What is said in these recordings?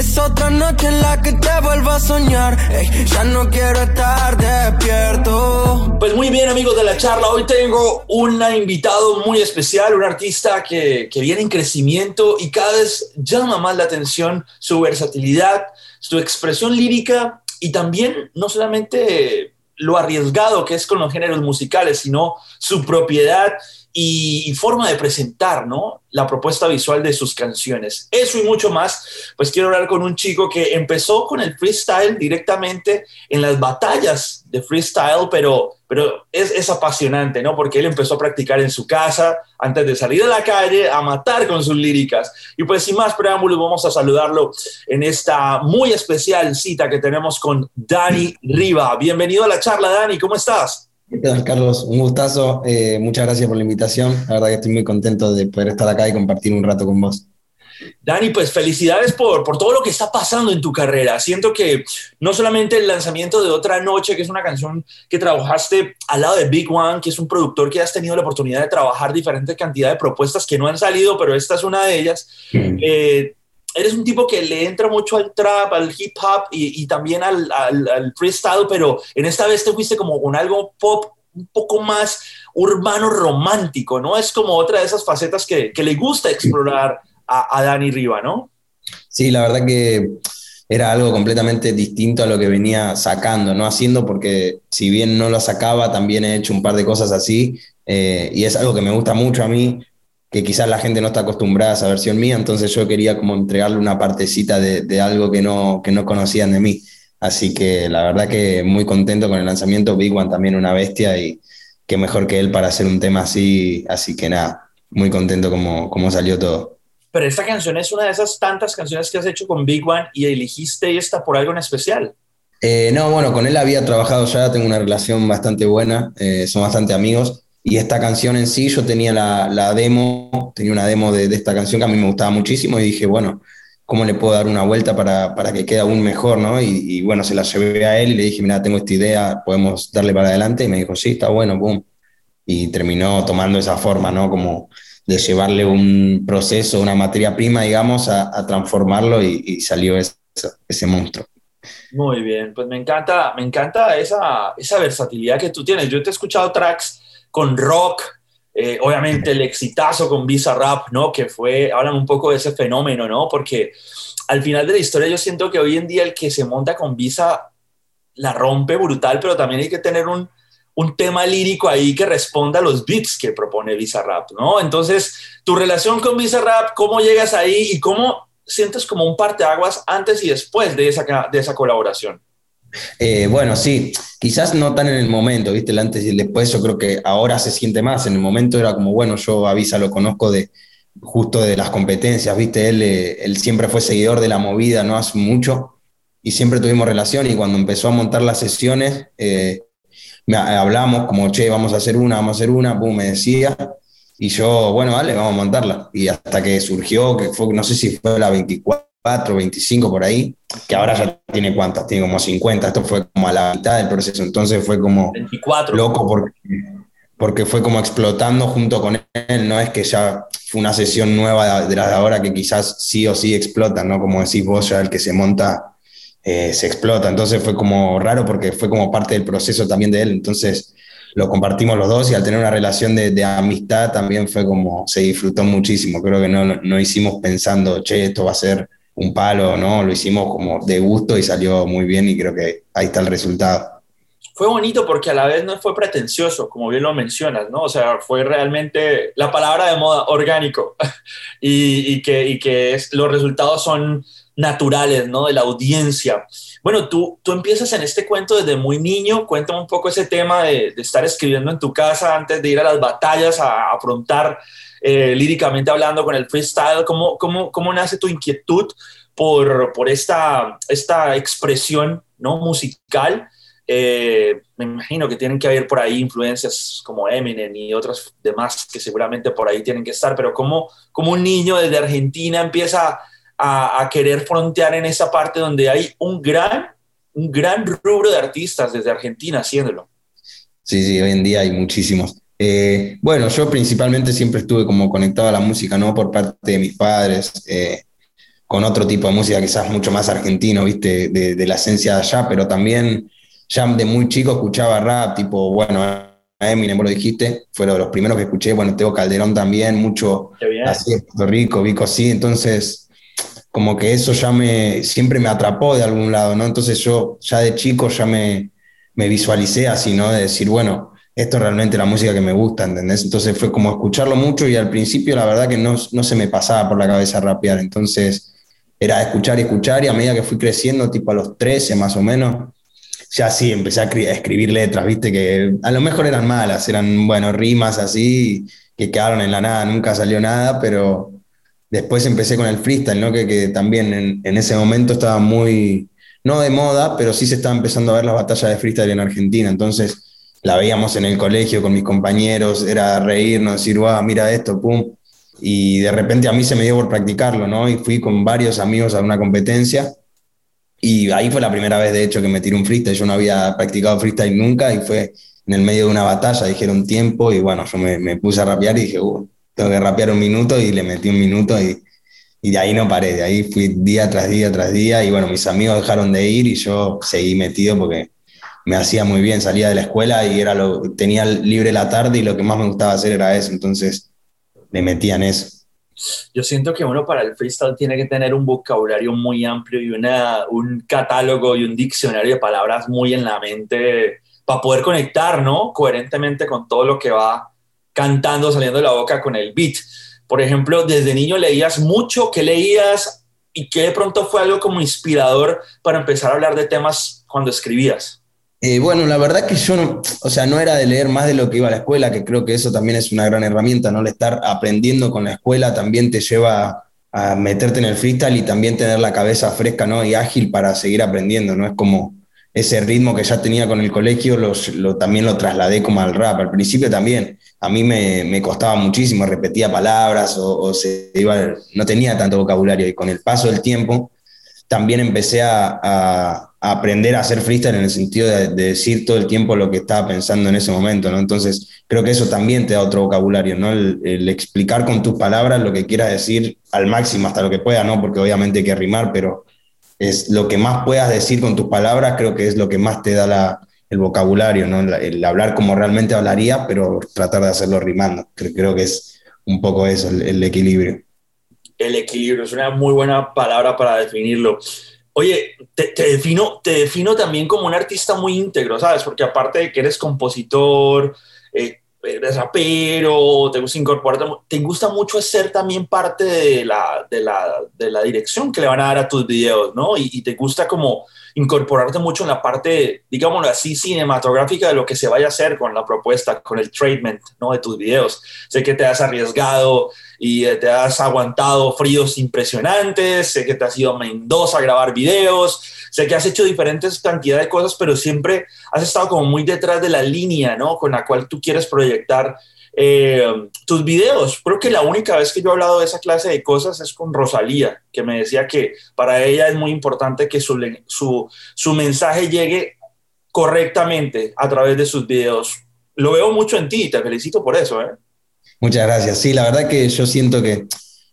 Es otra noche en la que te vuelvo a soñar. ya no quiero estar despierto. Pues muy bien, amigos de la charla. Hoy tengo un invitado muy especial, un artista que, que viene en crecimiento y cada vez llama más la atención su versatilidad, su expresión lírica y también no solamente lo arriesgado que es con los géneros musicales, sino su propiedad y, forma de presentar, ¿no? La propuesta visual de sus canciones. Eso y mucho más, pues quiero hablar con un chico que empezó con el freestyle directamente en las batallas de freestyle, pero, pero es, es apasionante, ¿no? Porque él empezó a practicar en su casa antes de salir a la calle a matar con sus líricas. Y pues sin más preámbulos, vamos a saludarlo en esta muy especial cita que tenemos con Dani Riva. Bienvenido a la charla, Dani, ¿cómo estás? ¿Qué tal, Carlos? Un gustazo. Eh, muchas gracias por la invitación. La verdad que estoy muy contento de poder estar acá y compartir un rato con vos. Dani, pues felicidades por, por todo lo que está pasando en tu carrera. Siento que no solamente el lanzamiento de Otra Noche, que es una canción que trabajaste al lado de Big One, que es un productor que has tenido la oportunidad de trabajar diferentes cantidad de propuestas que no han salido, pero esta es una de ellas. Mm. Eh, eres un tipo que le entra mucho al trap, al hip hop y, también al, al, freestyle, pero en esta vez te fuiste como con algo pop un poco más urbano romántico, ¿no? Es como otra de esas facetas que, que le gusta explorar a, a, Dani Riva, ¿no? Sí, la verdad que era algo completamente distinto a lo que venía sacando, no haciendo, porque si bien no lo sacaba, también he hecho un par de cosas así, eh, y es algo que me gusta mucho a mí, que quizás la gente no está acostumbrada a esa versión mía, entonces yo quería como entregarle una partecita de, de algo que no, que no conocían de mí. Así que la verdad que muy contento con el lanzamiento, Big One también una bestia y qué mejor que él para hacer un tema así, así que nada, muy contento como, como salió todo. Pero esta canción es una de esas tantas canciones que has hecho con Big One y elegiste esta por algo en especial. Eh, no, bueno, con él había trabajado ya, tengo una relación bastante buena, eh, son bastante amigos y esta canción en sí, yo tenía la, demo, tenía una demo de, esta canción que a mí me gustaba muchísimo y dije, bueno, ¿cómo le puedo dar una vuelta para, que quede aún mejor? ¿no? Y, bueno, se la llevé a él y le dije, mira, tengo esta idea, podemos darle para adelante. Y me dijo, sí, está bueno, boom. Y terminó tomando esa forma, ¿no? Como de llevarle un proceso, una materia prima, digamos, a, transformarlo y, salió ese, ese monstruo. Muy bien, pues me encanta, me encanta esa, esa versatilidad que tú tienes. Yo te he escuchado tracks con rock, eh, obviamente el exitazo con Visa Rap, ¿no? Que fue, hablan un poco de ese fenómeno, ¿no? Porque al final de la historia yo siento que hoy en día el que se monta con Visa la rompe brutal, pero también hay que tener un, un tema lírico ahí que responda a los beats que propone Visa Rap, ¿no? Entonces, tu relación con Visa Rap, ¿cómo llegas ahí y cómo sientes como un parteaguas antes y después de esa, de esa colaboración? Eh, bueno, sí, quizás no tan en el momento, ¿viste? El antes y el después, yo creo que ahora se siente más. En el momento era como, bueno, yo a Visa lo conozco de justo de las competencias, ¿viste? Él, eh, él siempre fue seguidor de la movida, no hace mucho, y siempre tuvimos relación. Y cuando empezó a montar las sesiones, eh, hablamos como, che, vamos a hacer una, vamos a hacer una, boom, me decía. Y yo, bueno, vale, vamos a montarla. Y hasta que surgió, que fue, no sé si fue la 24 24, 25 por ahí, que ahora ya tiene cuántas, tiene como 50, esto fue como a la mitad del proceso, entonces fue como 24. loco porque, porque fue como explotando junto con él, no es que ya fue una sesión nueva de las de ahora que quizás sí o sí explota, ¿no? Como decís vos, ya el que se monta eh, se explota, entonces fue como raro porque fue como parte del proceso también de él, entonces lo compartimos los dos y al tener una relación de, de, amistad también fue como, se disfrutó muchísimo. Creo que no, no, hicimos pensando, che, esto va a ser un palo, ¿no? Lo hicimos como de gusto y salió muy bien y creo que ahí está el resultado. Fue bonito porque a la vez no fue pretencioso, como bien lo mencionas, ¿no? O sea, fue realmente la palabra de moda, orgánico, y, que, y que es, los resultados son naturales, ¿no? De la audiencia. Bueno, tú, tú empiezas en este cuento desde muy niño, cuéntame un poco ese tema de, estar escribiendo en tu casa antes de ir a las batallas a afrontar eh, líricamente hablando con el freestyle? ¿Cómo, cómo, cómo nace tu inquietud por, por esta, esta expresión ¿no? musical? Eh, me imagino que tienen que haber por ahí influencias como Eminem y otras demás que seguramente por ahí tienen que estar, pero ¿cómo, cómo un niño desde Argentina empieza a, a, querer frontear en esa parte donde hay un gran, un gran rubro de artistas desde Argentina haciéndolo? Sí, sí, hoy en día hay muchísimos. Eh, bueno, yo principalmente siempre estuve como conectado a la música, ¿no? Por parte de mis padres. Eh, con otro tipo de música quizás mucho más argentino, viste, de, la esencia de allá, pero también ya de muy chico escuchaba rap, tipo, bueno, Eminem, vos lo dijiste, fue de los primeros que escuché, bueno, Teo Calderón también, mucho así de Puerto Rico, Vico sí, entonces como que eso ya me, siempre me atrapó de algún lado, ¿no? Entonces yo ya de chico ya me, me visualicé así, ¿no? De decir, bueno, esto es realmente la música que me gusta, ¿entendés? Entonces fue como escucharlo mucho y al principio la verdad que no, no se me pasaba por la cabeza rapear, entonces era escuchar y escuchar y a medida que fui creciendo, tipo a los 13 más o menos, ya sí, empecé a escribir letras, viste, que a lo mejor eran malas, eran, bueno, rimas así, que quedaron en la nada, nunca salió nada, pero después empecé con el freestyle, ¿no? Que, que también en, en, ese momento estaba muy, no de moda, pero sí se estaba empezando a ver las batallas de freestyle en Argentina, entonces la veíamos en el colegio con mis compañeros, era reírnos, decir, wow, mira esto, pum, y de repente a mí se me dio por practicarlo, ¿no? Y fui con varios amigos a una competencia y ahí fue la primera vez, de hecho, que me tiré un freestyle. Yo no había practicado freestyle nunca y fue en el medio de una batalla, dijeron tiempo y bueno, yo me, puse a rapear y dije, uh, que rapear un minuto y le metí un minuto y, y de ahí no paré, de ahí fui día tras día tras día y bueno, mis amigos dejaron de ir y yo seguí metido porque me hacía muy bien, salía de la escuela y era lo, tenía libre la tarde y lo que más me gustaba hacer era eso, entonces me metía en eso yo siento que uno para el freestyle tiene que tener un vocabulario muy amplio y una, un catálogo y un diccionario de palabras muy en la mente para poder conectar, ¿no? Coherentemente con todo lo que va cantando, saliendo de la boca con el beat. Por ejemplo, desde niño leías mucho, ¿qué leías y qué de pronto fue algo como inspirador para empezar a hablar de temas cuando escribías? Eh, bueno, la verdad que yo no, o sea, no era de leer más de lo que iba a la escuela, que creo que eso también es una gran herramienta, ¿no? El estar aprendiendo con la escuela también te lleva a meterte en el freestyle y también tener la cabeza fresca, ¿no? Y ágil para seguir aprendiendo, ¿no? Es como ese ritmo que ya tenía con el colegio, lo, también lo trasladé como al rap. Al principio también, a mí me, costaba muchísimo, repetía palabras o, se iba, no tenía tanto vocabulario y con el paso del tiempo también empecé a aprender a hacer freestyle en el sentido de, decir todo el tiempo lo que estaba pensando en ese momento, ¿no? Entonces, creo que eso también te da otro vocabulario, ¿no? El, explicar con tus palabras lo que quieras decir al máximo, hasta lo que pueda, ¿no? Porque obviamente hay que rimar, pero es lo que más puedas decir con tus palabras, creo que es lo que más te da la, el vocabulario, ¿no? El, hablar como realmente hablaría, pero tratar de hacerlo rimando. Creo, creo que es un poco eso, el, equilibrio. El equilibrio es una muy buena palabra para definirlo. Oye, te, defino, te defino también como un artista muy íntegro, ¿sabes? Porque aparte de que eres compositor, eh, eres rapero, te gusta incorporar, te gusta mucho ser también parte de la, de la, de la dirección que le van a dar a tus videos, ¿no? Y, y, te gusta como incorporarte mucho en la parte, digámoslo así, cinematográfica de lo que se vaya a hacer con la propuesta, con el treatment, ¿no? De tus videos. Sé que te has arriesgado y eh, te has aguantado fríos impresionantes, sé que te has ido a Mendoza a grabar videos, sé que has hecho diferentes cantidades de cosas, pero siempre has estado como muy detrás de la línea, ¿no? Con la cual tú quieres proyectar eh, tus videos. Creo que la única vez que yo he hablado de esa clase de cosas es con Rosalía, que me decía que para ella es muy importante que su, su, su mensaje llegue correctamente a través de sus videos. Lo veo mucho en ti y te felicito por eso. ¿eh? Muchas gracias. Sí, la verdad que yo siento que,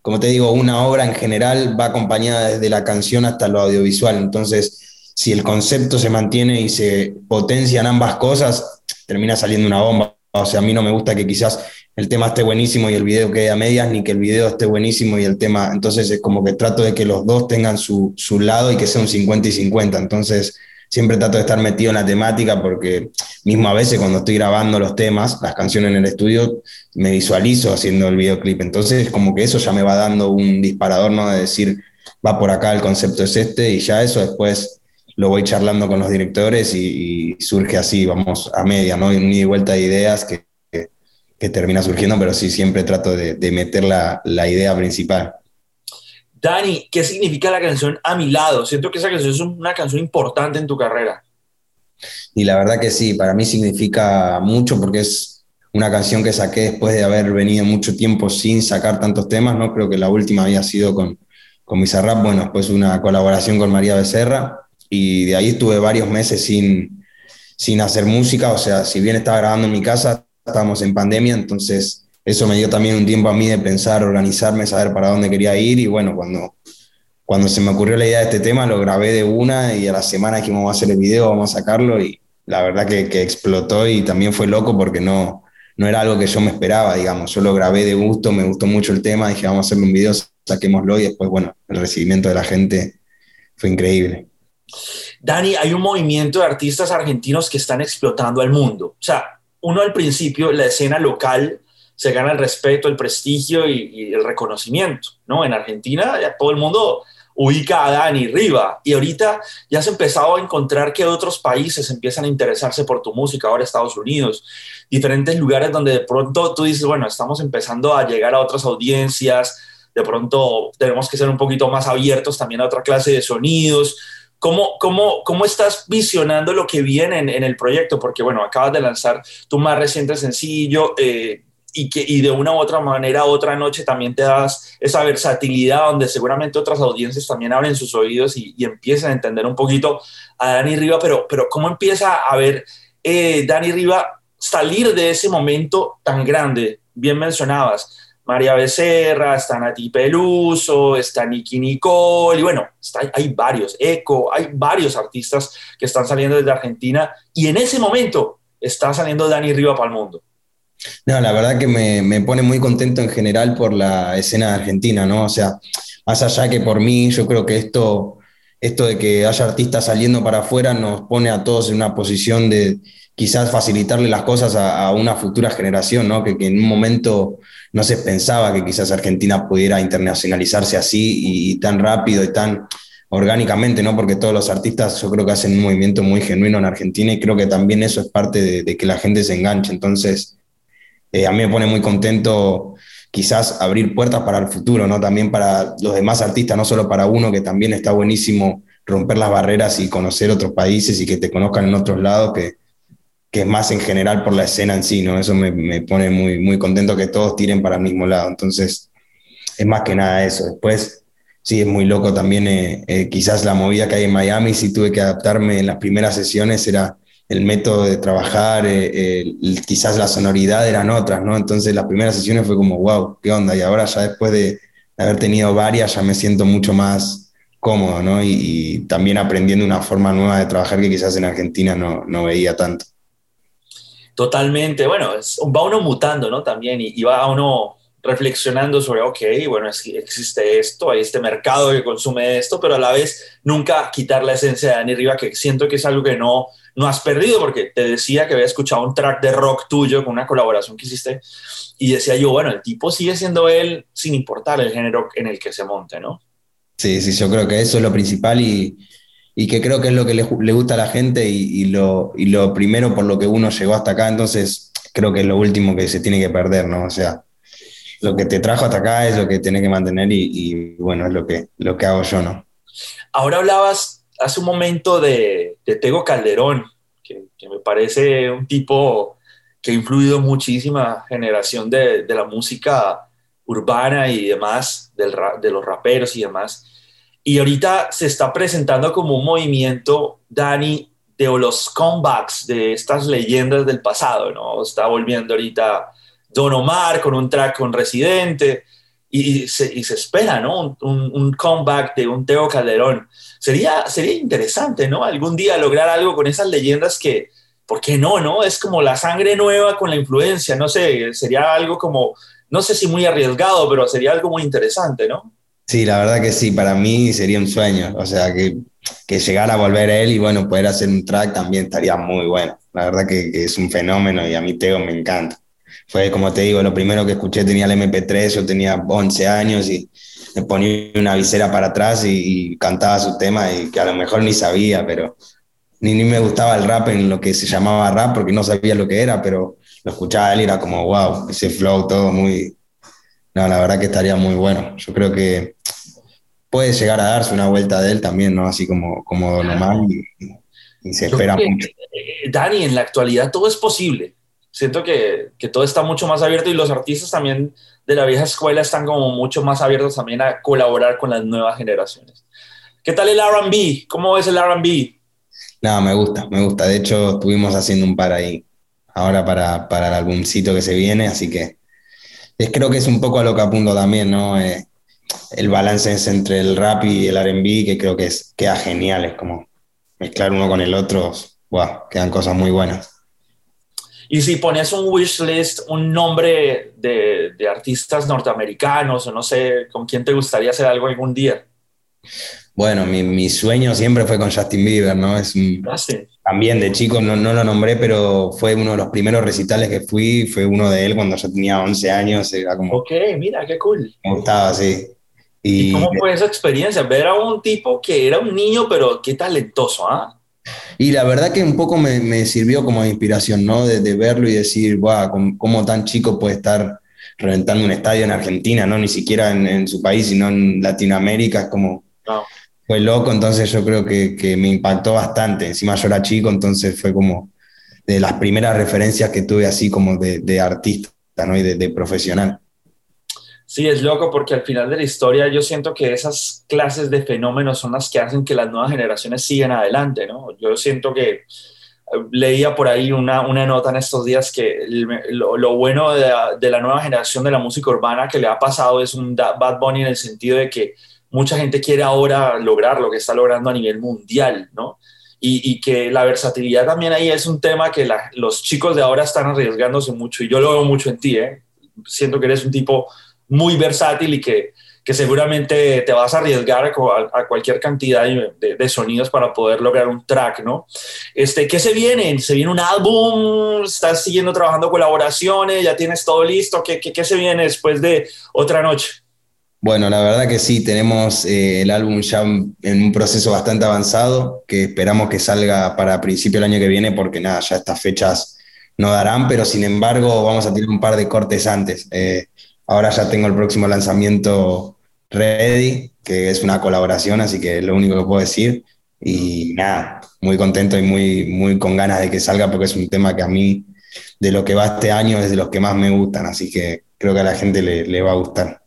como te digo, una obra en general va acompañada desde la canción hasta lo audiovisual. Entonces, si el concepto se mantiene y se potencian ambas cosas, termina saliendo una bomba. O sea, a mí no me gusta que quizás el tema esté buenísimo y el video quede a medias, ni que el video esté buenísimo y el tema. Entonces, es como que trato de que los dos tengan su, su lado y que sea un 50 y 50. Entonces, siempre trato de estar metido en la temática porque mismo a veces cuando estoy grabando los temas, las canciones en el estudio, me visualizo haciendo el videoclip. Entonces como que eso ya me va dando un disparador, ¿no? De decir, va por acá, el concepto es este y ya eso después lo voy charlando con los directores y, surge así, vamos a media, ¿no? Un ida y vuelta de ideas que, que, termina surgiendo, pero sí siempre trato de, de meter la, la idea principal. Dani, ¿qué significa la canción A mi lado? Siento que esa canción es una canción importante en tu carrera. Y la verdad que sí, para mí significa mucho porque es una canción que saqué después de haber venido mucho tiempo sin sacar tantos temas, ¿no? Creo que la última había sido con, con Bizarrap, bueno, después una colaboración con María Becerra y de ahí estuve varios meses sin, sin hacer música, o sea, si bien estaba grabando en mi casa, estábamos en pandemia, entonces eso me dio también un tiempo a mí de pensar, organizarme, saber para dónde quería ir y bueno, cuando, cuando se me ocurrió la idea de este tema, lo grabé de una y a la semana dijimos, vamos a hacer el video, vamos a sacarlo y la verdad que, explotó y también fue loco porque no, no era algo que yo me esperaba, digamos. Yo lo grabé de gusto, me gustó mucho el tema, dije, vamos a hacerle un video, saquémoslo y después, bueno, el recibimiento de la gente fue increíble. Dani, hay un movimiento de artistas argentinos que están explotando al mundo. O sea, uno al principio, la escena local se gana el respeto, el prestigio y, el reconocimiento, ¿no? En Argentina ya todo el mundo ubica a Dani Riva y ahorita ya se ha empezado a encontrar que otros países empiezan a interesarse por tu música, ahora Estados Unidos, diferentes lugares donde de pronto tú dices, bueno, estamos empezando a llegar a otras audiencias, de pronto tenemos que ser un poquito más abiertos también a otra clase de sonidos. ¿Cómo, cómo, cómo estás visionando lo que viene en, el proyecto? Porque, bueno, acabas de lanzar tu más reciente sencillo eh, y, que, y de una u otra manera, otra noche también te das esa versatilidad donde seguramente otras audiencias también abren sus oídos y, empiezan a entender un poquito a Dani Riva, pero, pero ¿cómo empieza a ver eh, Dani Riva salir de ese momento tan grande? Bien mencionabas María Becerra, está Nati Peluso, está Nicky Nicole, y bueno, hay varios, Eco, hay varios artistas que están saliendo desde Argentina, y en ese momento está saliendo Dani Riva para el mundo. No, la verdad que me, me, pone muy contento en general por la escena de argentina, ¿no? O sea, más allá que por mí, yo creo que esto, esto de que haya artistas saliendo para afuera nos pone a todos en una posición de quizás facilitarle las cosas a, una futura generación, ¿no? Que, en un momento no se pensaba que quizás Argentina pudiera internacionalizarse así y, tan rápido y tan orgánicamente, ¿no? Porque todos los artistas yo creo que hacen un movimiento muy genuino en Argentina y creo que también eso es parte de, que la gente se enganche. Entonces, eh, a mí me pone muy contento quizás abrir puertas para el futuro, ¿no? También para los demás artistas, no solo para uno, que también está buenísimo romper las barreras y conocer otros países y que te conozcan en otros lados, que, que es más en general por la escena en sí, ¿no? Eso me, me, pone muy, muy contento que todos tiren para el mismo lado. Entonces, es más que nada eso. Después, sí, es muy loco también, eh, eh, quizás la movida que hay en Miami, sí tuve que adaptarme en las primeras sesiones, era el método de trabajar, eh, quizás la sonoridad eran otras, ¿no? Entonces, las primeras sesiones fue como, wow, ¿qué onda? Y ahora ya después de haber tenido varias, ya me siento mucho más cómodo, ¿no? Y, y también aprendiendo una forma nueva de trabajar que quizás en Argentina no, no veía tanto. Totalmente, bueno, va uno mutando, ¿no? También y, va uno reflexionando sobre, ok, bueno, existe esto, hay este mercado que consume esto, pero a la vez nunca quitar la esencia de Dani Riva, que siento que es algo que no, no has perdido, porque te decía que había escuchado un track de rock tuyo con una colaboración que hiciste, y decía yo, bueno, el tipo sigue siendo él sin importar el género en el que se monte, ¿no? Sí, sí, yo creo que eso es lo principal y, y que creo que es lo que le, gusta a la gente y, lo, y, lo, primero por lo que uno llegó hasta acá, entonces creo que es lo último que se tiene que perder, ¿no? O sea, lo que te trajo hasta acá es lo que tenés que mantener y, bueno, es lo que, lo que hago yo, ¿no? Ahora hablabas hace un momento de, de Tego Calderón, que, me parece un tipo que ha influido muchísima generación de, de la música urbana y demás, del, de los raperos y demás. Y ahorita se está presentando como un movimiento, Dani, de los comebacks de estas leyendas del pasado, ¿no? Está volviendo ahorita Don Omar con un track con Residente y, se, espera, ¿no? Un, un, comeback de un Teo Calderón. Sería, sería interesante, ¿no? Algún día lograr algo con esas leyendas que, ¿por qué no, no? Es como la sangre nueva con la influencia, no sé, sería algo como, no sé si muy arriesgado, pero sería algo muy interesante, ¿no? Sí, la verdad que sí, para mí sería un sueño, o sea, que, que llegara a volver él y bueno, poder hacer un track también estaría muy bueno. La verdad que, es un fenómeno y a mí Teo me encanta. Fue como te digo, lo primero que escuché tenía el MP3, yo tenía 11 años y me ponía una visera para atrás y, cantaba su tema y que a lo mejor ni sabía, pero ni, ni me gustaba el rap en lo que se llamaba rap porque no sabía lo que era, pero lo escuchaba él y era como, wow, ese flow todo muy, no, la verdad que estaría muy bueno. Yo creo que puede llegar a darse una vuelta de él también, ¿no? Así como, como normal y, se espera mucho. Eh, Dani, en la actualidad todo es posible. Siento que, que, todo está mucho más abierto y los artistas también de la vieja escuela están como mucho más abiertos también a colaborar con las nuevas generaciones. ¿Qué tal el RB? ¿Cómo es el RB? No, me gusta, me gusta. De hecho, estuvimos haciendo un par ahí ahora para, para el álbumcito que se viene, así que creo que es un poco a lo que apunto también, ¿no? Eh, el balance es entre el rap y el RB, que creo que es, queda genial, es como mezclar uno con el otro, wow, quedan cosas muy buenas. Y si pones un wish list, un nombre de, de, artistas norteamericanos o no sé, ¿con quién te gustaría hacer algo algún día? Bueno, mi, mi sueño siempre fue con Justin Bieber, ¿no? Es un, ah, También de chico, no, no, lo nombré, pero fue uno de los primeros recitales que fui, fue uno de él cuando yo tenía 11 años, era como... Ok, mira, qué cool. Me gustaba, sí. ¿Y, cómo fue esa experiencia? Ver a un tipo que era un niño, pero qué talentoso, ¿ah? Y la verdad que un poco me, me sirvió como inspiración, ¿no? De, de verlo y decir, wow, cómo, tan chico puede estar reventando un estadio en Argentina, ¿no? Ni siquiera en, en su país, sino en Latinoamérica, es como... Fue loco, entonces yo creo que, que, me impactó bastante. Encima yo era chico, entonces fue como de las primeras referencias que tuve así como de, de artista, ¿no? Y de, profesional. Sí, es loco porque al final de la historia yo siento que esas clases de fenómenos son las que hacen que las nuevas generaciones sigan adelante, ¿no? Yo siento que eh, leía por ahí una, una nota en estos días que lo, lo bueno de la, de la, nueva generación de la música urbana que le ha pasado es un Bad Bunny en el sentido de que mucha gente quiere ahora lograr lo que está logrando a nivel mundial, ¿no? Y, que la versatilidad también ahí es un tema que los chicos de ahora están arriesgándose mucho y yo lo veo mucho en ti, ¿eh? Siento que eres un tipo muy versátil y que, que seguramente te vas a arriesgar a, a cualquier cantidad de, de, sonidos para poder lograr un track, ¿no? Este, ¿Qué se viene? ¿Se viene un álbum? ¿Estás siguiendo trabajando colaboraciones? ¿Ya tienes todo listo? ¿Qué, qué, qué se viene después de otra noche? Bueno, la verdad que sí, tenemos eh, el álbum ya en un proceso bastante avanzado, que esperamos que salga para principio del año que viene, porque nada, ya estas fechas no darán, pero sin embargo vamos a tener un par de cortes antes. Eh, Ahora ya tengo el próximo lanzamiento ready, que es una colaboración, así que es lo único que puedo decir. Y nada, muy contento y muy, muy con ganas de que salga porque es un tema que a mí, de lo que va este año, es de los que más me gustan, así que creo que a la gente le, le va a gustar.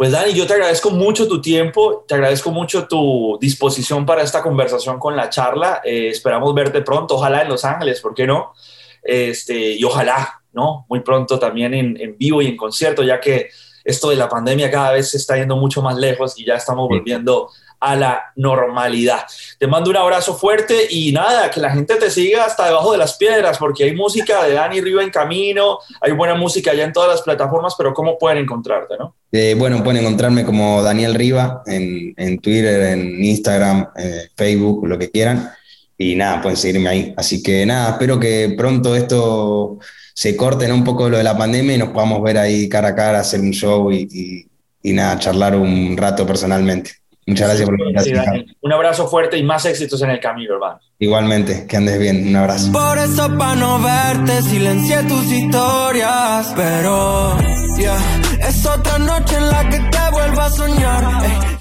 Pues Dani, yo te agradezco mucho tu tiempo, te agradezco mucho tu disposición para esta conversación con la charla. Eh, esperamos verte pronto, ojalá en Los Ángeles, ¿por qué no? Este, y ojalá ¿no? Muy pronto también en, en, vivo y en concierto, ya que esto de la pandemia cada vez se está yendo mucho más lejos y ya estamos volviendo a la normalidad. Te mando un abrazo fuerte y nada, que la gente te siga hasta debajo de las piedras, porque hay música de Dani Riva en camino, hay buena música ya en todas las plataformas, pero ¿cómo pueden encontrarte, no? Eh, bueno, pueden encontrarme como Daniel Riva en, Twitter, en Instagram, eh, Facebook, lo que quieran. Y nada, pueden seguirme ahí. Así que nada, espero que pronto esto se corten un poco lo de la pandemia y nos podamos ver ahí cara a cara, hacer un show y nada, charlar un rato personalmente. Muchas gracias por la invitación. Sí, un abrazo fuerte y más éxitos en el camino, hermano. Igualmente, que andes bien. Un abrazo. Por eso, para no verte, silencié tus historias. Pero, yeah, es otra noche en la que te vuelvo a soñar. Eh,